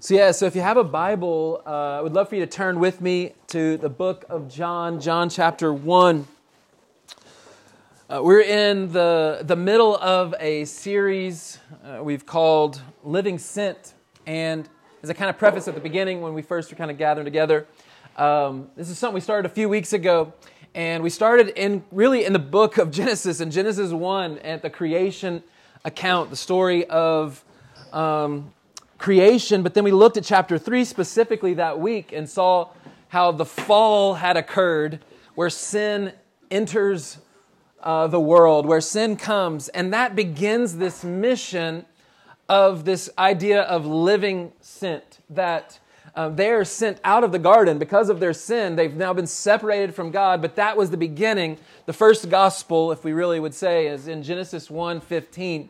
So, yeah, so if you have a Bible, uh, I would love for you to turn with me to the book of John, John chapter 1. Uh, we're in the, the middle of a series uh, we've called Living Sent. And as a kind of preface at the beginning, when we first were kind of gathering together, um, this is something we started a few weeks ago. And we started in really in the book of Genesis, in Genesis 1, at the creation account, the story of. Um, creation, but then we looked at chapter 3 specifically that week and saw how the fall had occurred, where sin enters uh, the world, where sin comes. And that begins this mission of this idea of living sent, that uh, they are sent out of the garden because of their sin. They've now been separated from God, but that was the beginning. The first gospel, if we really would say, is in Genesis 1 15,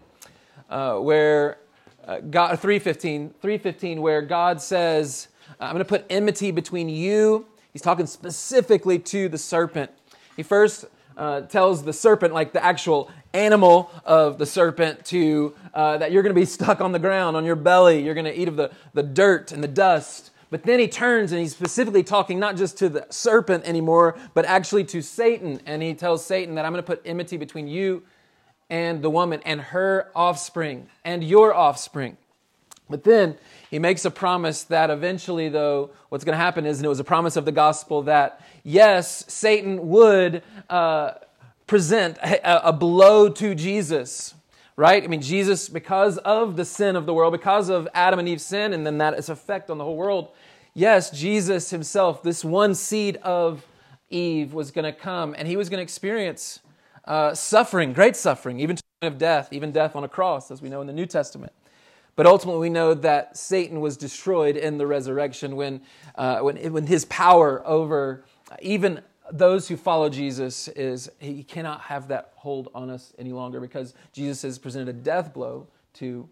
uh, where uh, God, 315, 315, where God says, I'm going to put enmity between you. He's talking specifically to the serpent. He first uh, tells the serpent, like the actual animal of the serpent, to uh, that you're going to be stuck on the ground, on your belly. You're going to eat of the, the dirt and the dust. But then he turns and he's specifically talking not just to the serpent anymore, but actually to Satan. And he tells Satan that I'm going to put enmity between you and the woman and her offspring and your offspring. But then he makes a promise that eventually, though, what's going to happen is, and it was a promise of the gospel that, yes, Satan would uh, present a, a blow to Jesus, right? I mean, Jesus, because of the sin of the world, because of Adam and Eve's sin, and then that its effect on the whole world, yes, Jesus himself, this one seed of Eve, was going to come and he was going to experience uh, suffering, great suffering, even to the point of death, even death on a cross, as we know in the New Testament. But ultimately, we know that Satan was destroyed in the resurrection when, uh, when, when his power over even those who follow Jesus is he cannot have that hold on us any longer because Jesus has presented a death blow to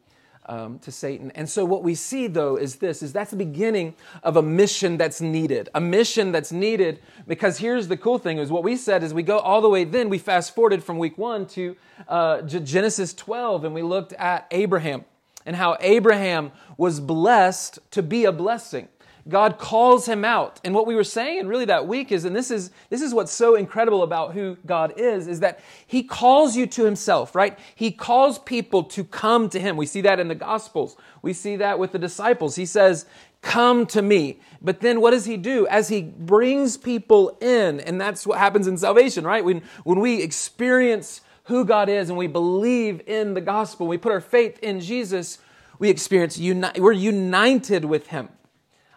um, to Satan. And so what we see though is this is that's the beginning of a mission that's needed. A mission that's needed because here's the cool thing is what we said is we go all the way then we fast forwarded from week 1 to uh, Genesis 12 and we looked at Abraham and how Abraham was blessed to be a blessing. God calls him out. And what we were saying and really that week is, and this is, this is what's so incredible about who God is, is that he calls you to himself, right? He calls people to come to him. We see that in the Gospels. We see that with the disciples. He says, come to me. But then what does he do? As he brings people in, and that's what happens in salvation, right? When, when we experience who God is and we believe in the gospel, we put our faith in Jesus, we experience, uni- we're united with him.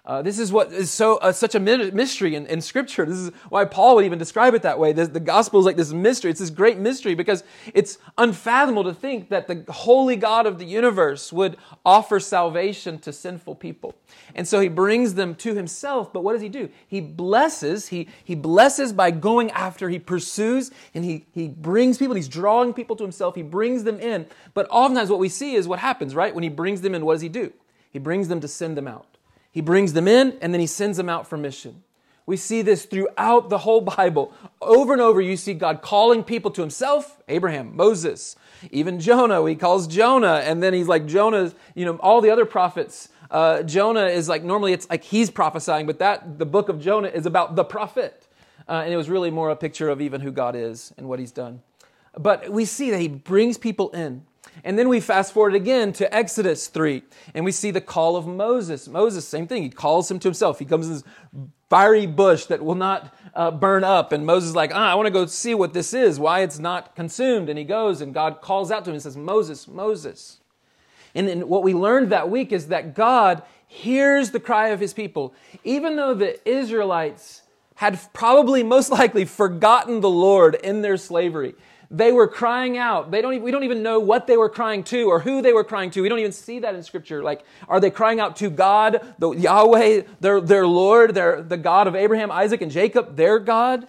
Uh, this is what is so uh, such a mystery in, in, Scripture. This is why Paul would even describe it that way. The, the gospel is like this mystery. It's this great mystery because it's unfathomable to think that the holy God of the universe would offer salvation to sinful people. And so he brings them to himself. But what does he do? He blesses. He, he blesses by going after. He pursues and he, he brings people. He's drawing people to himself. He brings them in. But oftentimes what we see is what happens, right? When he brings them in, what does he do? He brings them to send them out. He brings them in and then he sends them out for mission. We see this throughout the whole Bible. Over and over, you see God calling people to himself Abraham, Moses, even Jonah. He calls Jonah, and then he's like, Jonah, you know, all the other prophets. Uh, Jonah is like, normally it's like he's prophesying, but that, the book of Jonah is about the prophet. Uh, and it was really more a picture of even who God is and what he's done. But we see that he brings people in. And then we fast forward again to Exodus 3, and we see the call of Moses. Moses, same thing. He calls him to himself. He comes in this fiery bush that will not uh, burn up. And Moses is like, ah, I want to go see what this is, why it's not consumed. And he goes, and God calls out to him and says, Moses, Moses. And then what we learned that week is that God hears the cry of his people. Even though the Israelites had probably most likely forgotten the Lord in their slavery. They were crying out. They don't even, we don't even know what they were crying to or who they were crying to. We don't even see that in Scripture. Like, are they crying out to God, the Yahweh, their, their Lord, their, the God of Abraham, Isaac, and Jacob, their God?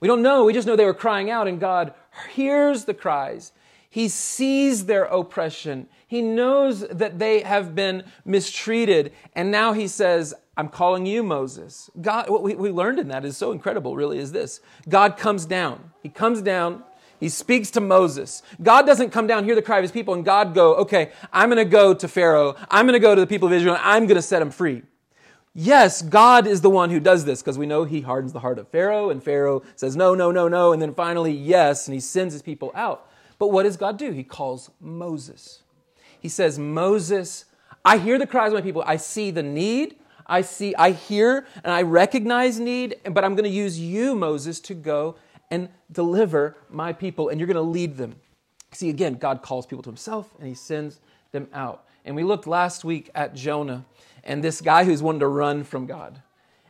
We don't know. We just know they were crying out, and God hears the cries. He sees their oppression. He knows that they have been mistreated. And now he says, I'm calling you, Moses. God, what we, we learned in that is so incredible, really, is this God comes down. He comes down He speaks to Moses. God doesn't come down, hear the cry of his people, and God go, okay, I'm going to go to Pharaoh. I'm going to go to the people of Israel, and I'm going to set them free. Yes, God is the one who does this because we know he hardens the heart of Pharaoh, and Pharaoh says no, no, no, no, and then finally, yes, and he sends his people out. But what does God do? He calls Moses. He says, Moses, I hear the cries of my people. I see the need. I see, I hear, and I recognize need, but I'm going to use you, Moses, to go and deliver my people, and you're going to lead them. See, again, God calls people to himself, and he sends them out. And we looked last week at Jonah and this guy who's wanting to run from God.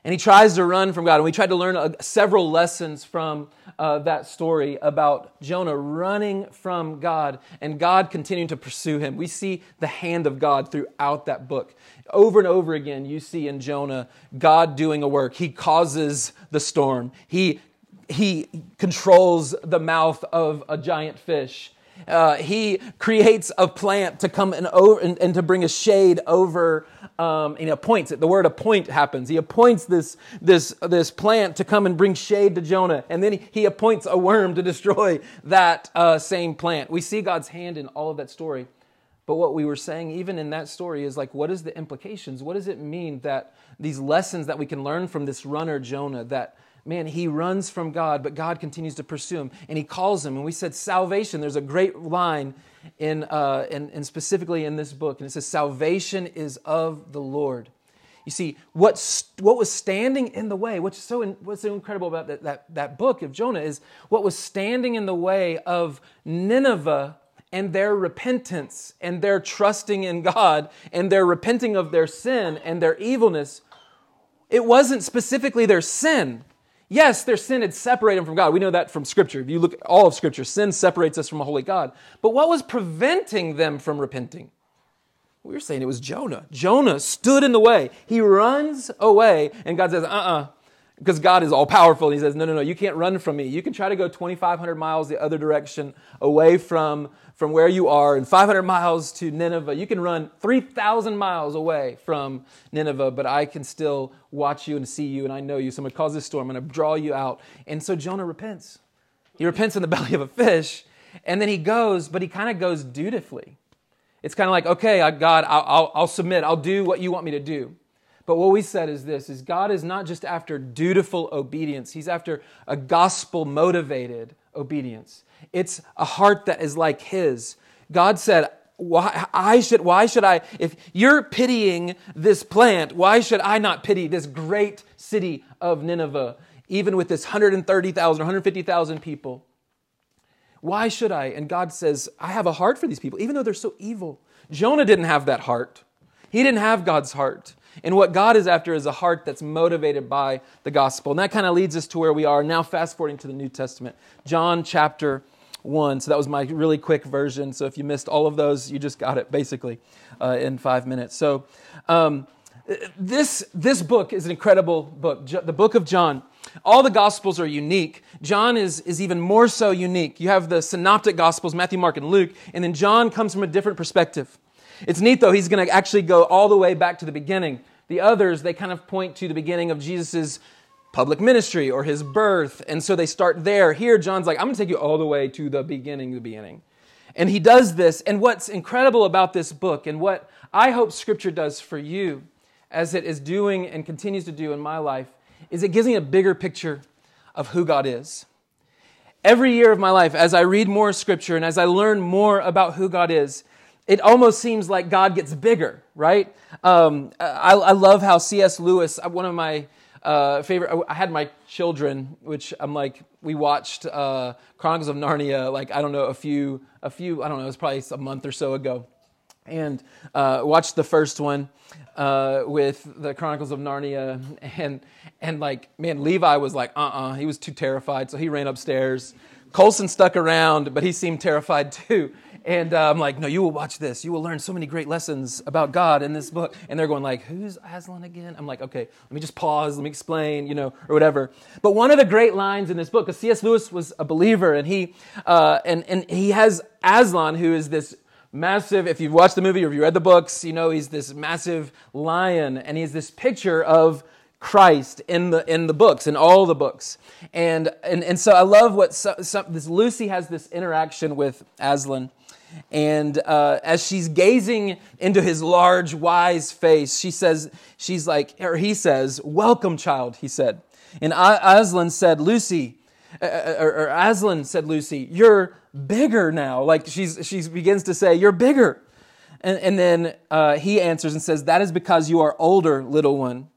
And he tries to run from God. And we tried to learn uh, several lessons from uh, that story about Jonah running from God and God continuing to pursue him. We see the hand of God throughout that book. Over and over again, you see in Jonah God doing a work. He causes the storm, he, he controls the mouth of a giant fish. Uh, he creates a plant to come and, over, and, and to bring a shade over, um, and appoints it. The word appoint happens. He appoints this, this, this plant to come and bring shade to Jonah, and then he, he appoints a worm to destroy that uh, same plant. We see God's hand in all of that story. But what we were saying, even in that story, is like, what is the implications? What does it mean that these lessons that we can learn from this runner, Jonah, that man, he runs from God, but God continues to pursue him and he calls him. And we said salvation, there's a great line in, uh, in, in specifically in this book, and it says, Salvation is of the Lord. You see, what, what was standing in the way, what's so, in, what's so incredible about that, that, that book of Jonah is what was standing in the way of Nineveh and their repentance and their trusting in God and their repenting of their sin and their evilness. It wasn't specifically their sin. Yes, their sin had separated them from God. We know that from Scripture. If you look at all of Scripture, sin separates us from a holy God. But what was preventing them from repenting? We were saying it was Jonah. Jonah stood in the way. He runs away, and God says, uh uh-uh, uh because God is all powerful. He says, No, no, no, you can't run from me. You can try to go 2,500 miles the other direction away from, from where you are and 500 miles to Nineveh. You can run 3,000 miles away from Nineveh, but I can still watch you and see you, and I know you. So I'm going to cause this storm. And I'm going to draw you out. And so Jonah repents. He repents in the belly of a fish, and then he goes, but he kind of goes dutifully. It's kind of like, okay, God, I'll, I'll, I'll submit. I'll do what you want me to do. But what we said is this is God is not just after dutiful obedience. He's after a gospel motivated obedience. It's a heart that is like his. God said, why I should why should I if you're pitying this plant, why should I not pity this great city of Nineveh even with this 130,000 150,000 people? Why should I? And God says, I have a heart for these people even though they're so evil. Jonah didn't have that heart. He didn't have God's heart. And what God is after is a heart that's motivated by the gospel. And that kind of leads us to where we are now, fast forwarding to the New Testament. John chapter 1. So that was my really quick version. So if you missed all of those, you just got it basically uh, in five minutes. So um, this, this book is an incredible book, the book of John. All the Gospels are unique. John is, is even more so unique. You have the synoptic Gospels, Matthew, Mark, and Luke, and then John comes from a different perspective. It's neat though, he's going to actually go all the way back to the beginning. The others, they kind of point to the beginning of Jesus' public ministry or his birth. And so they start there. Here, John's like, I'm going to take you all the way to the beginning, the beginning. And he does this. And what's incredible about this book and what I hope Scripture does for you, as it is doing and continues to do in my life, is it gives me a bigger picture of who God is. Every year of my life, as I read more Scripture and as I learn more about who God is, it almost seems like God gets bigger, right? Um, I, I, love how C.S. Lewis, uh, one of my uh, favorite, I had my children, which I'm like, we watched uh, Chronicles of Narnia, like, I don't know, a few, a few, I don't know, it was probably a month or so ago. And uh, watched the first one uh, with the Chronicles of Narnia, and and like man, Levi was like, uh, uh-uh. uh he was too terrified, so he ran upstairs. Colson stuck around, but he seemed terrified too. And uh, I'm like, no, you will watch this. You will learn so many great lessons about God in this book. And they're going like, who's Aslan again? I'm like, okay, let me just pause. Let me explain, you know, or whatever. But one of the great lines in this book, because C.S. Lewis was a believer, and he uh, and and he has Aslan, who is this massive. If you've watched the movie or if you read the books, you know he's this massive lion, and he's this picture of Christ in the in the books, in all the books. And and, and so I love what so, so, this Lucy has this interaction with Aslan. And uh, as she's gazing into his large, wise face, she says, she's like, or he says, Welcome, child, he said. And Aslan said, Lucy, uh, uh, or, Aslan said, Lucy, you're bigger now. Like she's, she begins to say, You're bigger. And, and then uh, he answers and says, That is because you are older, little one.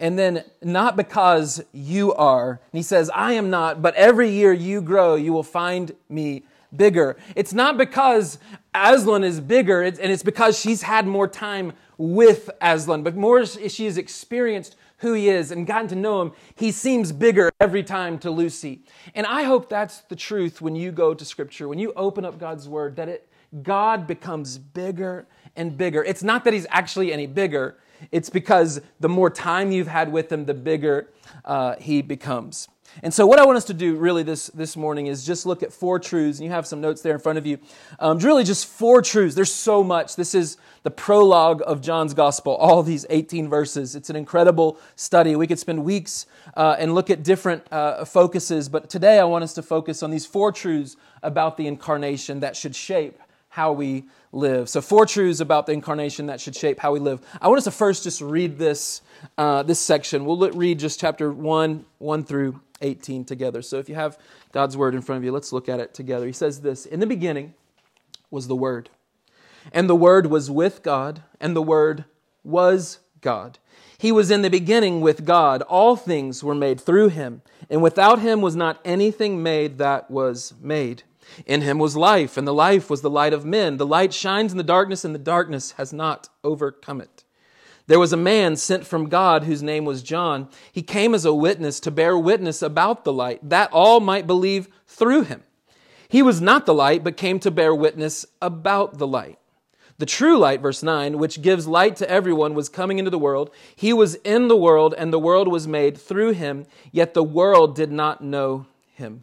And then, not because you are. And he says, I am not, but every year you grow, you will find me bigger. It's not because Aslan is bigger, and it's because she's had more time with Aslan, but more she has experienced who he is and gotten to know him, he seems bigger every time to Lucy. And I hope that's the truth when you go to Scripture, when you open up God's Word, that it, God becomes bigger and bigger. It's not that he's actually any bigger, it's because the more time you've had with him, the bigger uh, he becomes. And so, what I want us to do really this, this morning is just look at four truths, and you have some notes there in front of you. Um, really, just four truths. There's so much. This is the prologue of John's gospel, all these 18 verses. It's an incredible study. We could spend weeks uh, and look at different uh, focuses, but today I want us to focus on these four truths about the incarnation that should shape how we live. So, four truths about the incarnation that should shape how we live. I want us to first just read this, uh, this section. We'll read just chapter 1, 1 through 18 together. So if you have God's word in front of you, let's look at it together. He says this In the beginning was the Word, and the Word was with God, and the Word was God. He was in the beginning with God. All things were made through him, and without him was not anything made that was made. In him was life, and the life was the light of men. The light shines in the darkness, and the darkness has not overcome it. There was a man sent from God whose name was John. He came as a witness to bear witness about the light, that all might believe through him. He was not the light, but came to bear witness about the light. The true light, verse 9, which gives light to everyone, was coming into the world. He was in the world, and the world was made through him, yet the world did not know him.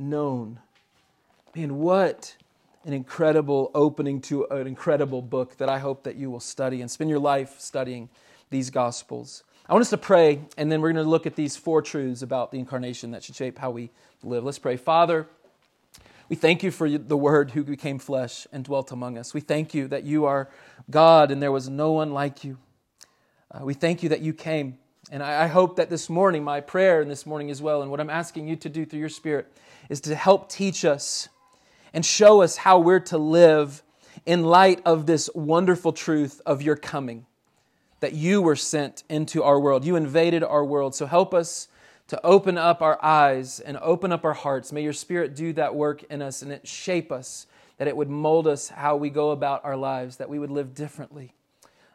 known. Man, what an incredible opening to an incredible book that I hope that you will study and spend your life studying these Gospels. I want us to pray, and then we're going to look at these four truths about the incarnation that should shape how we live. Let's pray. Father, we thank you for the Word who became flesh and dwelt among us. We thank you that you are God and there was no one like you. Uh, we thank you that you came. And I, hope that this morning, my prayer and this morning as well, and what I'm asking you to do through your Spirit, is to help teach us and show us how we're to live in light of this wonderful truth of your coming, that you were sent into our world. You invaded our world. So help us to open up our eyes and open up our hearts. May your Spirit do that work in us and it shape us, that it would mold us how we go about our lives, that we would live differently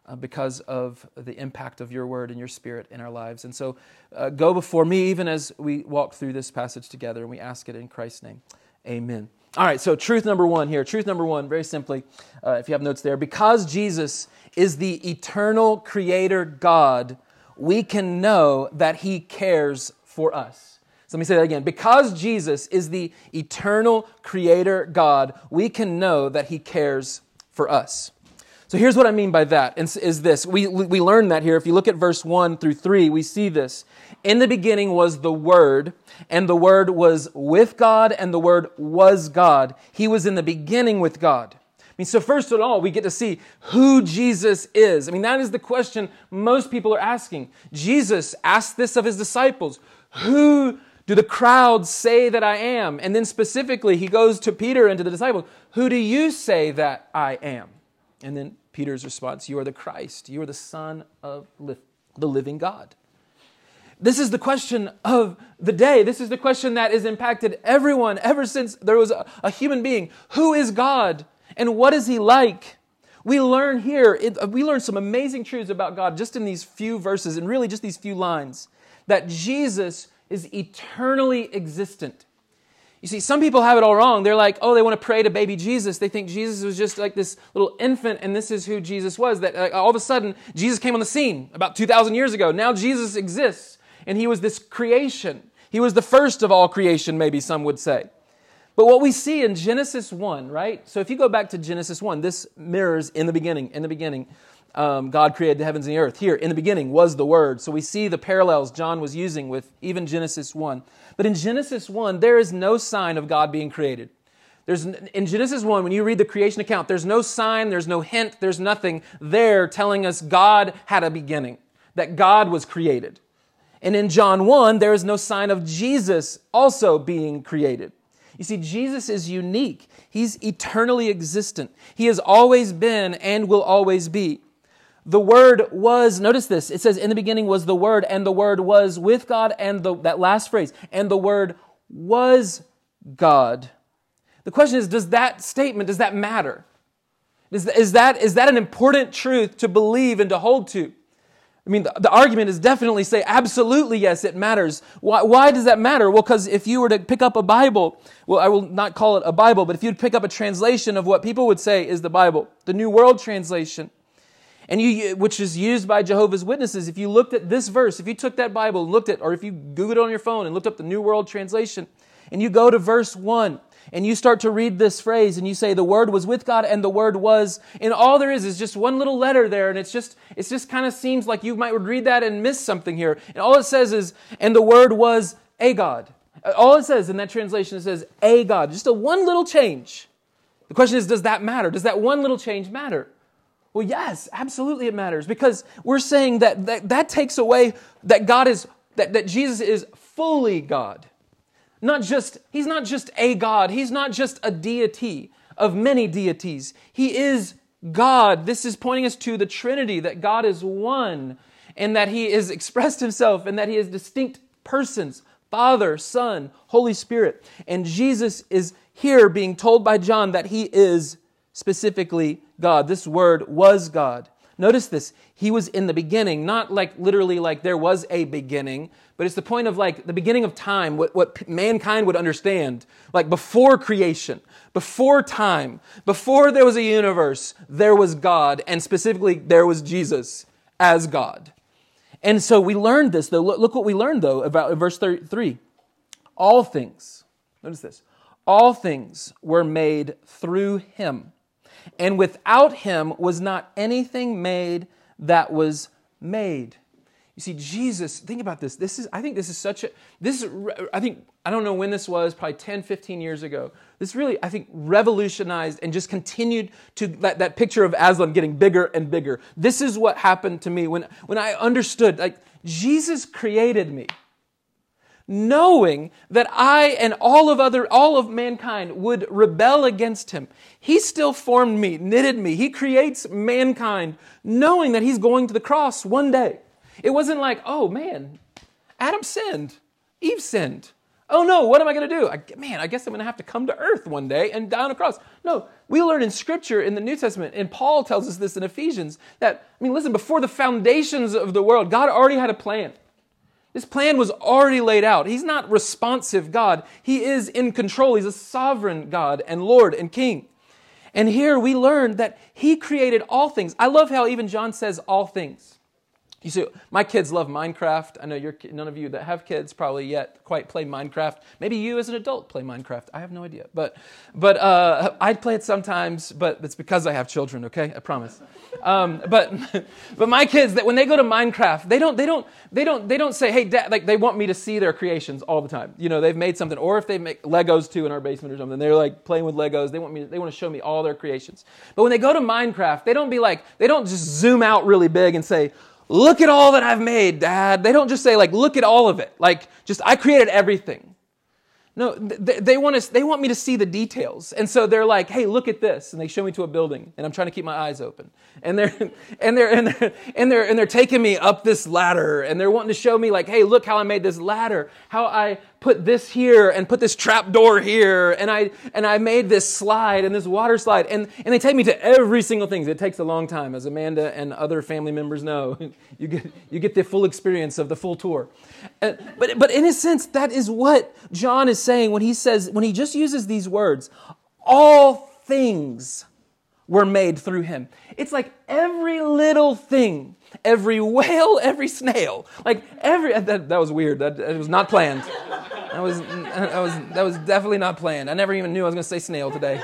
uh, because of the impact of your word and your spirit in our lives. And so uh, go before me even as we walk through this passage together, and we ask it in Christ's name. Amen. All right, so truth number one here. Truth number one, very simply, uh, if you have notes there, because Jesus is the eternal creator God, we can know that he cares for us. So let me say that again. Because Jesus is the eternal creator God, we can know that he cares for us. So here's what I mean by that is this. We, we learn that here. If you look at verse 1 through 3, we see this. In the beginning was the Word, and the Word was with God, and the Word was God. He was in the beginning with God. I mean, so first of all, we get to see who Jesus is. I mean, that is the question most people are asking. Jesus asked this of his disciples Who Do the crowds say that I am? And then specifically, he goes to Peter and to the disciples, Who do you say that I am? And then Peter's response, You are the Christ. You are the Son of the living God. This is the question of the day. This is the question that has impacted everyone ever since there was a, a human being. Who is God and what is He like? We learn here, it, uh, we learn some amazing truths about God just in these few verses and really just these few lines. That Jesus is eternally existent. You see, some people have it all wrong. They're like, oh, they want to pray to baby Jesus. They think Jesus was just like this little infant, and this is who Jesus was. That like, all of a sudden, Jesus came on the scene about 2,000 years ago. Now Jesus exists, and he was this creation. He was the first of all creation, maybe some would say. But what we see in Genesis 1, right? So if you go back to Genesis 1, this mirrors in the beginning, in the beginning um, God created the heavens and the earth. Here, in the beginning, was the Word. So we see the parallels John was using with even Genesis 1. But in Genesis 1, there is no sign of God being created. There's, in Genesis 1, when you read the creation account, there's no sign, there's no hint, there's nothing there telling us God had a beginning, that God was created. And in John 1, there is no sign of Jesus also being created. You see, Jesus is unique. He's eternally existent. He has always been and will always be. The Word was, notice this, it says, in the beginning was the Word, and the Word was with God, and the, that last phrase, and the Word was God. The question is, does that statement, does that matter? Is, is, that, is that an important truth to believe and to hold to? I mean, the, the argument is definitely say, absolutely, yes, it matters. Why, why does that matter? Well, because if you were to pick up a Bible, well, I will not call it a Bible, but if you'd pick up a translation of what people would say is the Bible, the New World Translation, and you, which is used by Jehovah's Witnesses. If you looked at this verse, if you took that Bible and looked at, or if you Googled it on your phone and looked up the New World Translation, and you go to verse 1, and you start to read this phrase, and you say, The Word was with God, and the Word was, and all there is is just one little letter there, and it's just, it just kind of seems like you might read that and miss something here. And all it says is, And the Word was a God. Uh, all it says in that translation, it says, A God. Just a one little change. The question is, does that matter? Does that one little change matter? Well, yes, absolutely it matters because we're saying that that, that takes away that God is, that, that Jesus is fully God. Not just, he's not just a God, he's not just a deity of many deities. He is God. This is pointing us to the Trinity, that God is one and that he has expressed himself and that he is distinct persons Father, Son, Holy Spirit. And Jesus is here being told by John that he is specifically God. This word was God. Notice this. He was in the beginning, not like literally like there was a beginning, but it's the point of like the beginning of time, what, what mankind would understand. Like before creation, before time, before there was a universe, there was God, and specifically there was Jesus as God. And so we learned this, though. Look, what we learned, though, about verse 33. All things, notice this, all things were made through him and without him was not anything made that was made. You see, Jesus, think about this. This is, I think this is such a, this is, I think, I don't know when this was, probably 10, 15 years ago. This really, I think, revolutionized and just continued to that, that picture of Aslan getting bigger and bigger. This is what happened to me when, when I understood, like, Jesus created me knowing that I and all of other all of mankind would rebel against him. He still formed me, knitted me. He creates mankind knowing that he's going to the cross one day. It wasn't like, "Oh man, Adam sinned. Eve sinned. Oh no, what am I going to do? I, man, I guess I'm going to have to come to earth one day and die on a cross." No, we learn in scripture in the New Testament and Paul tells us this in Ephesians that I mean, listen, before the foundations of the world, God already had a plan. This plan was already laid out. He's not responsive God. He is in control. He's a sovereign God and Lord and King. And here we learn that He created all things. I love how even John says all things. You see, my kids love Minecraft. I know none of you that have kids probably yet quite play Minecraft. Maybe you as an adult play Minecraft. I have no idea. But, but uh, I play it sometimes, but it's because I have children, okay? I promise. Um, but, but my kids, that when they go to Minecraft, they don't, they don't, they don't, they don't say, hey, dad, like they want me to see their creations all the time. You know, they've made something, or if they make Legos too in our basement or something, they're like playing with Legos. They want me, they want to show me all their creations. But when they go to Minecraft, they don't be like, they don't just zoom out really big and say, look at all that I've made, Dad. They don't just say, like, look at all of it. Like, just, I created everything. No, they, they, want us, they want me to see the details. And so they're like, hey, look at this. And they show me to a building, and I'm trying to keep my eyes open. And they're, and they're, and they're, and they're, and they're taking me up this ladder, and they're wanting to show me, like, hey, look how I made this ladder, how I put this here and put this trap door here, and I, and I made this slide and this water slide. And, and they take me to every single thing. It takes a long time, as Amanda and other family members know. you, get, you get the full experience of the full tour. Uh, but, but in a sense, that is what John is saying when he says, when he just uses these words, all things were made through him. It's like every little thing, every whale, every snail, like every, that, that was weird. That, that was not planned. That was, that, was, that was definitely not planned. I never even knew I was going to say snail today.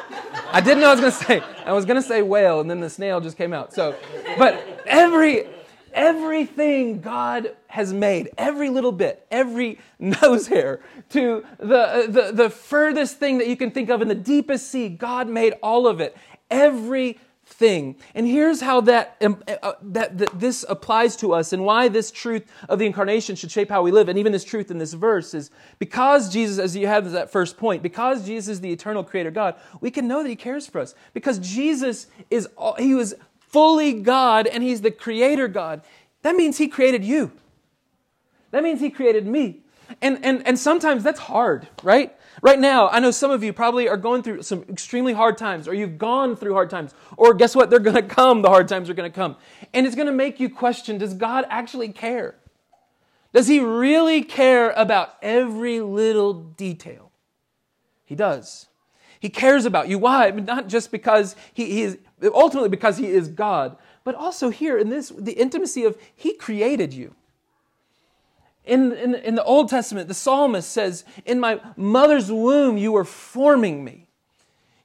I didn't know I was going to say, I was going to say whale, and then the snail just came out. So, but every, everything God has made, every little bit, every nose hair, to the, the, the furthest thing that you can think of in the deepest sea, God made all of it. Every thing. And here's how that, um, uh, uh, that, that this applies to us and why this truth of the incarnation should shape how we live. And even this truth in this verse is because Jesus, as you have that first point, because Jesus is the eternal creator God, we can know that he cares for us. Because Jesus is, he was fully God and he's the creator God. That means he created you. That means he created me. And, and, and sometimes that's hard, right? Right now, I know some of you probably are going through some extremely hard times, or you've gone through hard times, or guess what? They're going to come. The hard times are going to come. And it's going to make you question does God actually care? Does he really care about every little detail? He does. He cares about you. Why? Not just because he, he is, ultimately because he is God, but also here in this, the intimacy of he created you. In, in, in the Old Testament, the psalmist says, In my mother's womb, you were forming me.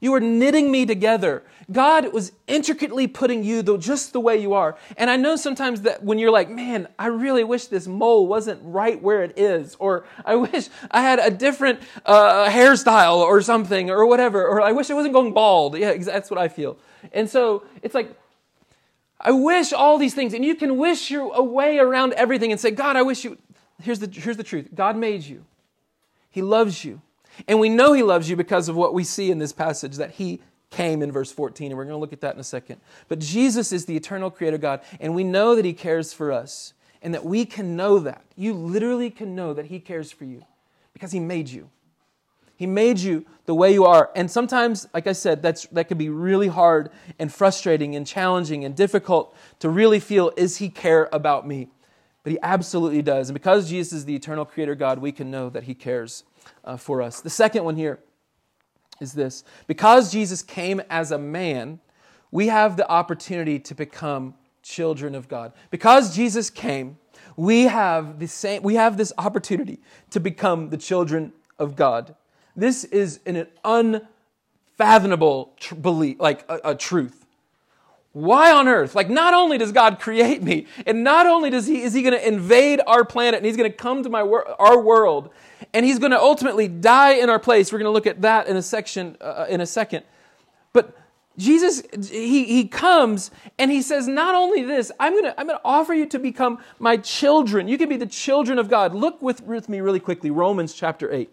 You were knitting me together. God was intricately putting you though, just the way you are. And I know sometimes that when you're like, man, I really wish this mole wasn't right where it is, or I wish I had a different uh, hairstyle or something, or whatever, or I wish I wasn't going bald. Yeah, that's what I feel. And so it's like, I wish all these things, and you can wish your way around everything and say, God, I wish you here's the, here's the truth God made you, He loves you. And we know He loves you because of what we see in this passage that He came in verse 14, and we're going to look at that in a second. But Jesus is the eternal creator God, and we know that He cares for us, and that we can know that. You literally can know that He cares for you because He made you. He made you the way you are. And sometimes, like I said, that's, that can be really hard and frustrating and challenging and difficult to really feel, is He care about me? But he absolutely does. And because Jesus is the eternal creator God, we can know that he cares uh, for us. The second one here is this because Jesus came as a man, we have the opportunity to become children of God. Because Jesus came, we have the same we have this opportunity to become the children of God. This is an unfathomable tr- belief, like a, a truth why on earth? Like, not only does God create me, and not only does He is He going to invade our planet, and He's going to come to my wor- our world, and He's going to ultimately die in our place. We're going to look at that in a section uh, in a second. But Jesus, he, he comes and he says, not only this, I'm going to I'm going to offer you to become my children. You can be the children of God. Look with, with me really quickly, Romans chapter 8.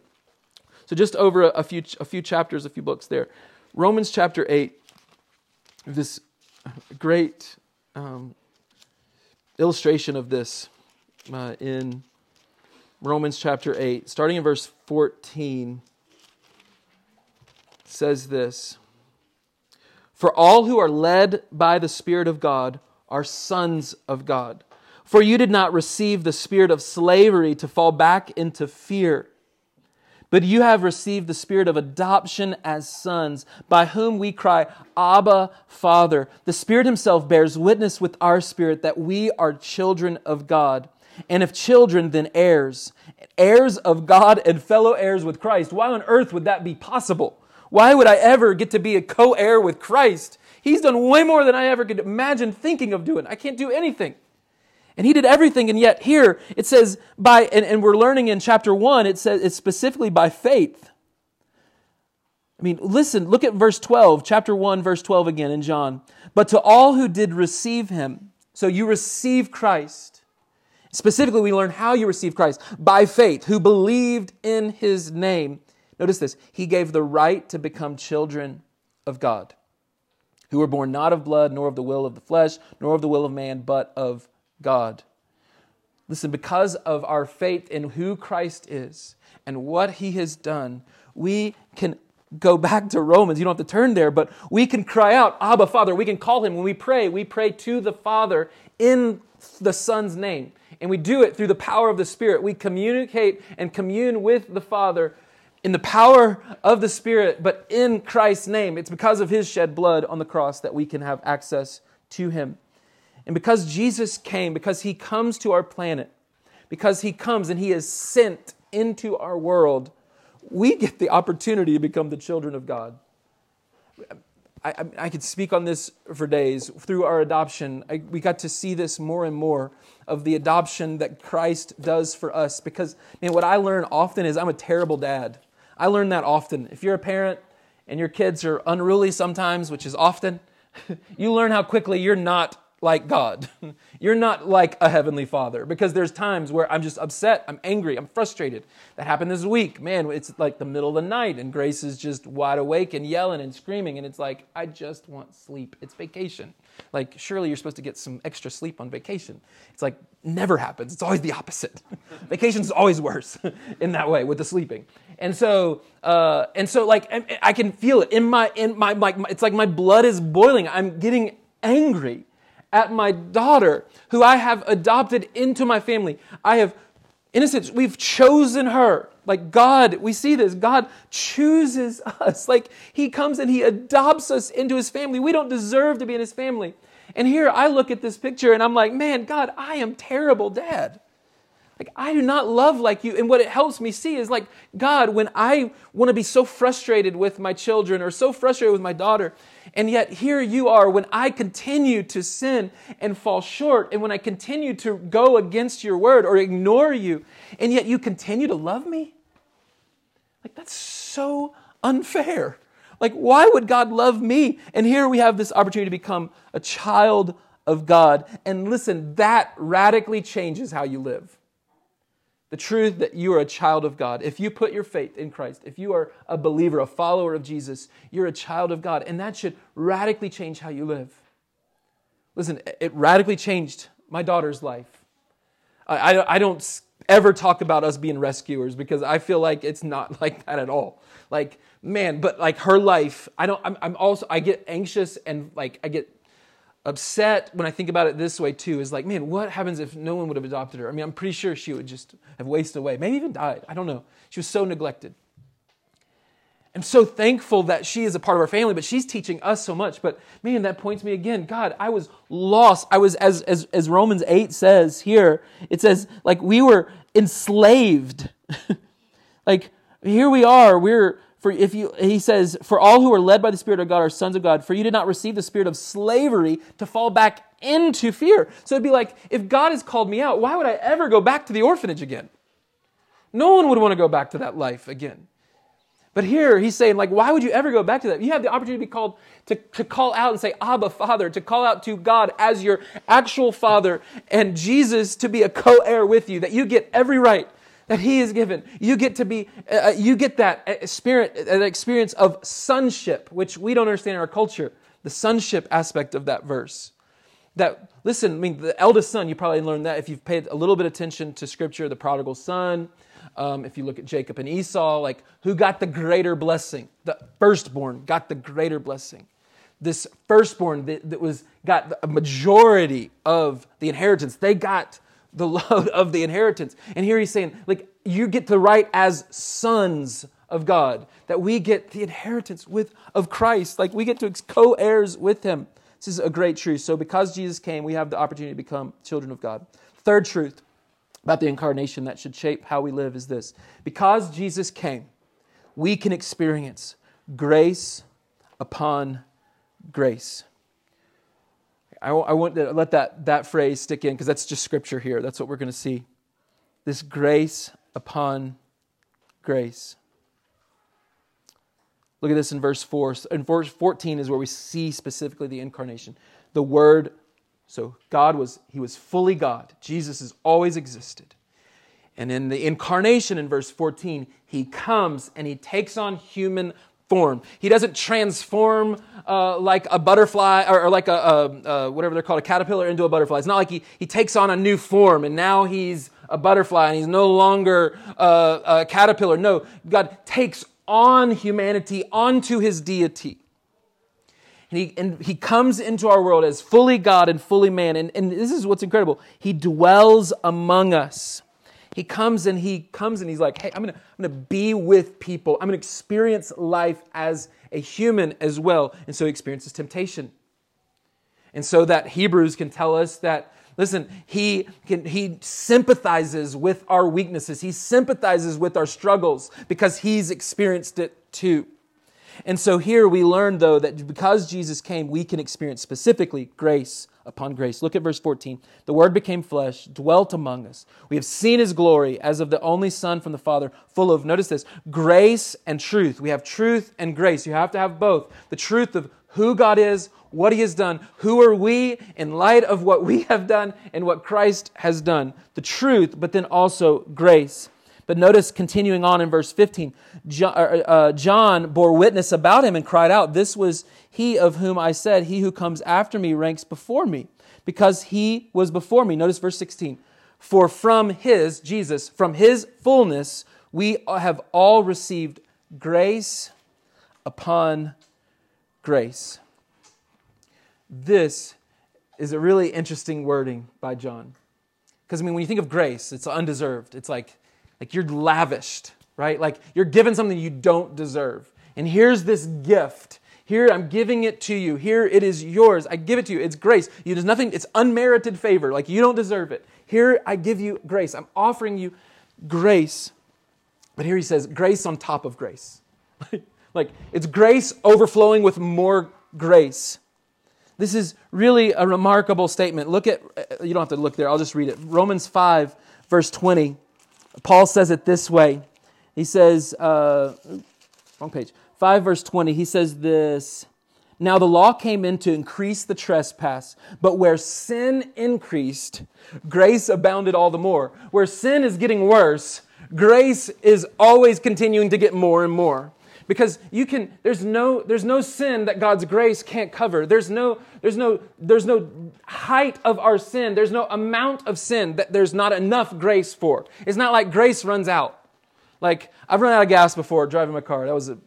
So just over a, a few, a few chapters, a few books there. Romans chapter 8, this great um, illustration of this uh, in Romans chapter 8, starting in verse 14, says this For all who are led by the Spirit of God are sons of God. For you did not receive the spirit of slavery to fall back into fear but you have received the spirit of adoption as sons, by whom we cry, Abba, Father. The Spirit Himself bears witness with our spirit that we are children of God. And if children, then heirs, heirs of God and fellow heirs with Christ. Why on earth would that be possible? Why would I ever get to be a co heir with Christ? He's done way more than I ever could imagine thinking of doing. I can't do anything. And he did everything, and yet here it says by, and, and we're learning in chapter one, it says it's specifically by faith. I mean, listen, look at verse 12, chapter 1, verse 12 again in John. But to all who did receive him, So you receive Christ. Specifically, we learn how you receive Christ by faith, who believed in his name. Notice this He gave the right to become children of God, who were born not of blood, nor of the will of the flesh, nor of the will of man, but of God. Listen, because of our faith in who Christ is and what he has done, we can go back to Romans. You don't have to turn there, but we can cry out, Abba, Father. We can call him when we pray. We pray to the Father in the Son's name. And we do it through the power of the Spirit. We communicate and commune with the Father in the power of the Spirit, but in Christ's name. It's because of his shed blood on the cross that we can have access to him. And because Jesus came, because he comes to our planet, because he comes and he is sent into our world, we get the opportunity to become the children of God. I, I, I could speak on this for days. Through our adoption, I, we got to see this more and more of the adoption that Christ does for us. Because, man, what I learn often is I'm a terrible dad. I learn that often. If you're a parent and your kids are unruly sometimes, which is often, you learn how quickly you're not like God. You're not like a heavenly father because there's times where I'm just upset, I'm angry, I'm frustrated. That happened this week. Man, it's like the middle of the night and Grace is just wide awake and yelling and screaming and it's like I just want sleep. It's vacation. Like surely you're supposed to get some extra sleep on vacation. It's like never happens. It's always the opposite. Vacation's always worse in that way with the sleeping. And so, uh, and so, like I can feel it in my in my like. It's like my blood is boiling. I'm getting angry at my daughter, who I have adopted into my family. I have, in a sense, we've chosen her. Like God, we see this. God chooses us. Like He comes and He adopts us into His family. We don't deserve to be in His family. And here I look at this picture and I'm like, man, God, I am terrible dad. Like, I do not love like you. And what it helps me see is like, God, when I want to be so frustrated with my children or so frustrated with my daughter, and yet here you are when I continue to sin and fall short, and when I continue to go against your word or ignore you, and yet you continue to love me? Like, that's so unfair. Like, why would God love me? And here we have this opportunity to become a child of God. And listen, that radically changes how you live the truth that you are a child of God. If you put your faith in Christ, if you are a believer, a follower of Jesus, you're a child of God. And that should radically change how you live. Listen, it radically changed my daughter's life. I, I, I don't ever talk about us being rescuers because I feel like it's not like that at all. Like, man, but like her life, I don't, I'm, I'm also, I get anxious and like, I get upset when I think about it this way too is like, man, what happens if no one would have adopted her? I mean, I'm pretty sure she would just have wasted away, maybe even died. I don't know. She was so neglected. I'm so thankful that she is a part of our family, but she's teaching us so much. But man, that points me again. God, I was lost. I was, as, as, as Romans 8 says here, it says, like, we were enslaved. like, here we are. We're, for if you, he says, for all who are led by the Spirit of God are sons of God, for you did not receive the spirit of slavery to fall back into fear. So it'd be like, if God has called me out, why would I ever go back to the orphanage again? No one would want to go back to that life again. But here he's saying, like, why would you ever go back to that? You have the opportunity to be called to, to call out and say, Abba, Father, to call out to God as your actual Father and Jesus to be a co-heir with you, that you get every right that he is given. You get to be, uh, uh you get that spirit, that experience of sonship, which we don't understand in our culture, the sonship aspect of that verse. That, listen, I mean, the eldest son, you probably learned that if you've paid a little bit of attention to scripture, the prodigal son, um, if you look at Jacob and Esau, like who got the greater blessing? The firstborn got the greater blessing. This firstborn that, that was got a majority of the inheritance. They got the load of the inheritance. And here he's saying, like, you get the right as sons of God, that we get the inheritance with of Christ, like we get to co-heirs with him. This is a great truth. So because Jesus came, we have the opportunity to become children of God. Third truth about the incarnation that should shape how we live is this. Because Jesus came, we can experience grace upon grace. I, I want to let that, that phrase stick in because that's just scripture here. That's what we're going to see. This grace upon grace. Look at this in verse 4. In verse 14 is where we see specifically the incarnation. The Word So God was, he was fully God. Jesus has always existed. And in the incarnation in verse 14, he comes and he takes on human form. He doesn't transform uh, like a butterfly or, or like a, a, a, whatever they're called, a caterpillar into a butterfly. It's not like he, he takes on a new form and now he's a butterfly and he's no longer uh, a caterpillar. No, God takes on humanity onto his deity. And he, and he comes into our world as fully God and fully man. And, and this is what's incredible. He dwells among us. He comes and he comes and he's like, hey, I'm gonna, I'm gonna be with people. I'm gonna experience life as a human as well. And so he experiences temptation. And so that Hebrews can tell us that, listen, he, can, he sympathizes with our weaknesses. He sympathizes with our struggles because he's experienced it too. And so here we learn, though, that because Jesus came, we can experience specifically grace upon grace. Look at verse 14. The Word became flesh, dwelt among us. We have seen His glory as of the only Son from the Father, full of, notice this, grace and truth. We have truth and grace. You have to have both. The truth of who God is, what He has done, who are we in light of what we have done and what Christ has done. The truth, but then also grace. But notice continuing on in verse 15, John, uh, uh, John, bore witness about him and cried out, This was he of whom I said, He who comes after me ranks before me, because he was before me. Notice verse 16. For from his, Jesus, from his fullness, we have all received grace upon grace. This is a really interesting wording by John. Because, I mean, when you think of grace, it's undeserved. It's like, like you're lavished, right? Like you're given something you don't deserve. And here's this gift. Here I'm giving it to you. Here it is yours. I give it to you. It's grace. You, there's nothing, it's unmerited favor. Like you don't deserve it. Here I give you grace. I'm offering you grace. But here he says, grace on top of grace. like it's grace overflowing with more grace. This is really a remarkable statement. Look at, you don't have to look there, I'll just read it. Romans 5, verse 20. Paul says it this way. He says, uh, wrong page, 5 verse 20, he says this Now the law came in to increase the trespass, but where sin increased, grace abounded all the more. Where sin is getting worse, grace is always continuing to get more and more. Because you can there's no there's no sin that god's grace can't cover. There's no there's no there's no height of our sin. There's no amount of sin that there's not enough grace for. It's not like grace runs out. Like i've run out of gas before driving my car. That was a,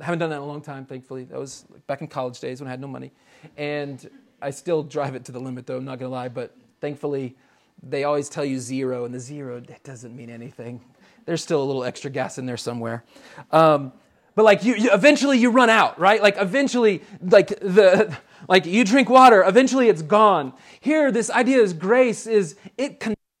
haven't done that in a long time thankfully. That was back in college days when i had no money. And i still drive it to the limit though i'm not going to lie. But thankfully they always tell you zero and the zero that doesn't mean anything. There's still a little extra gas in there somewhere. Um, but like you, you, eventually you run out right? Like eventually like the like you drink water eventually it's gone. Here this idea is grace is it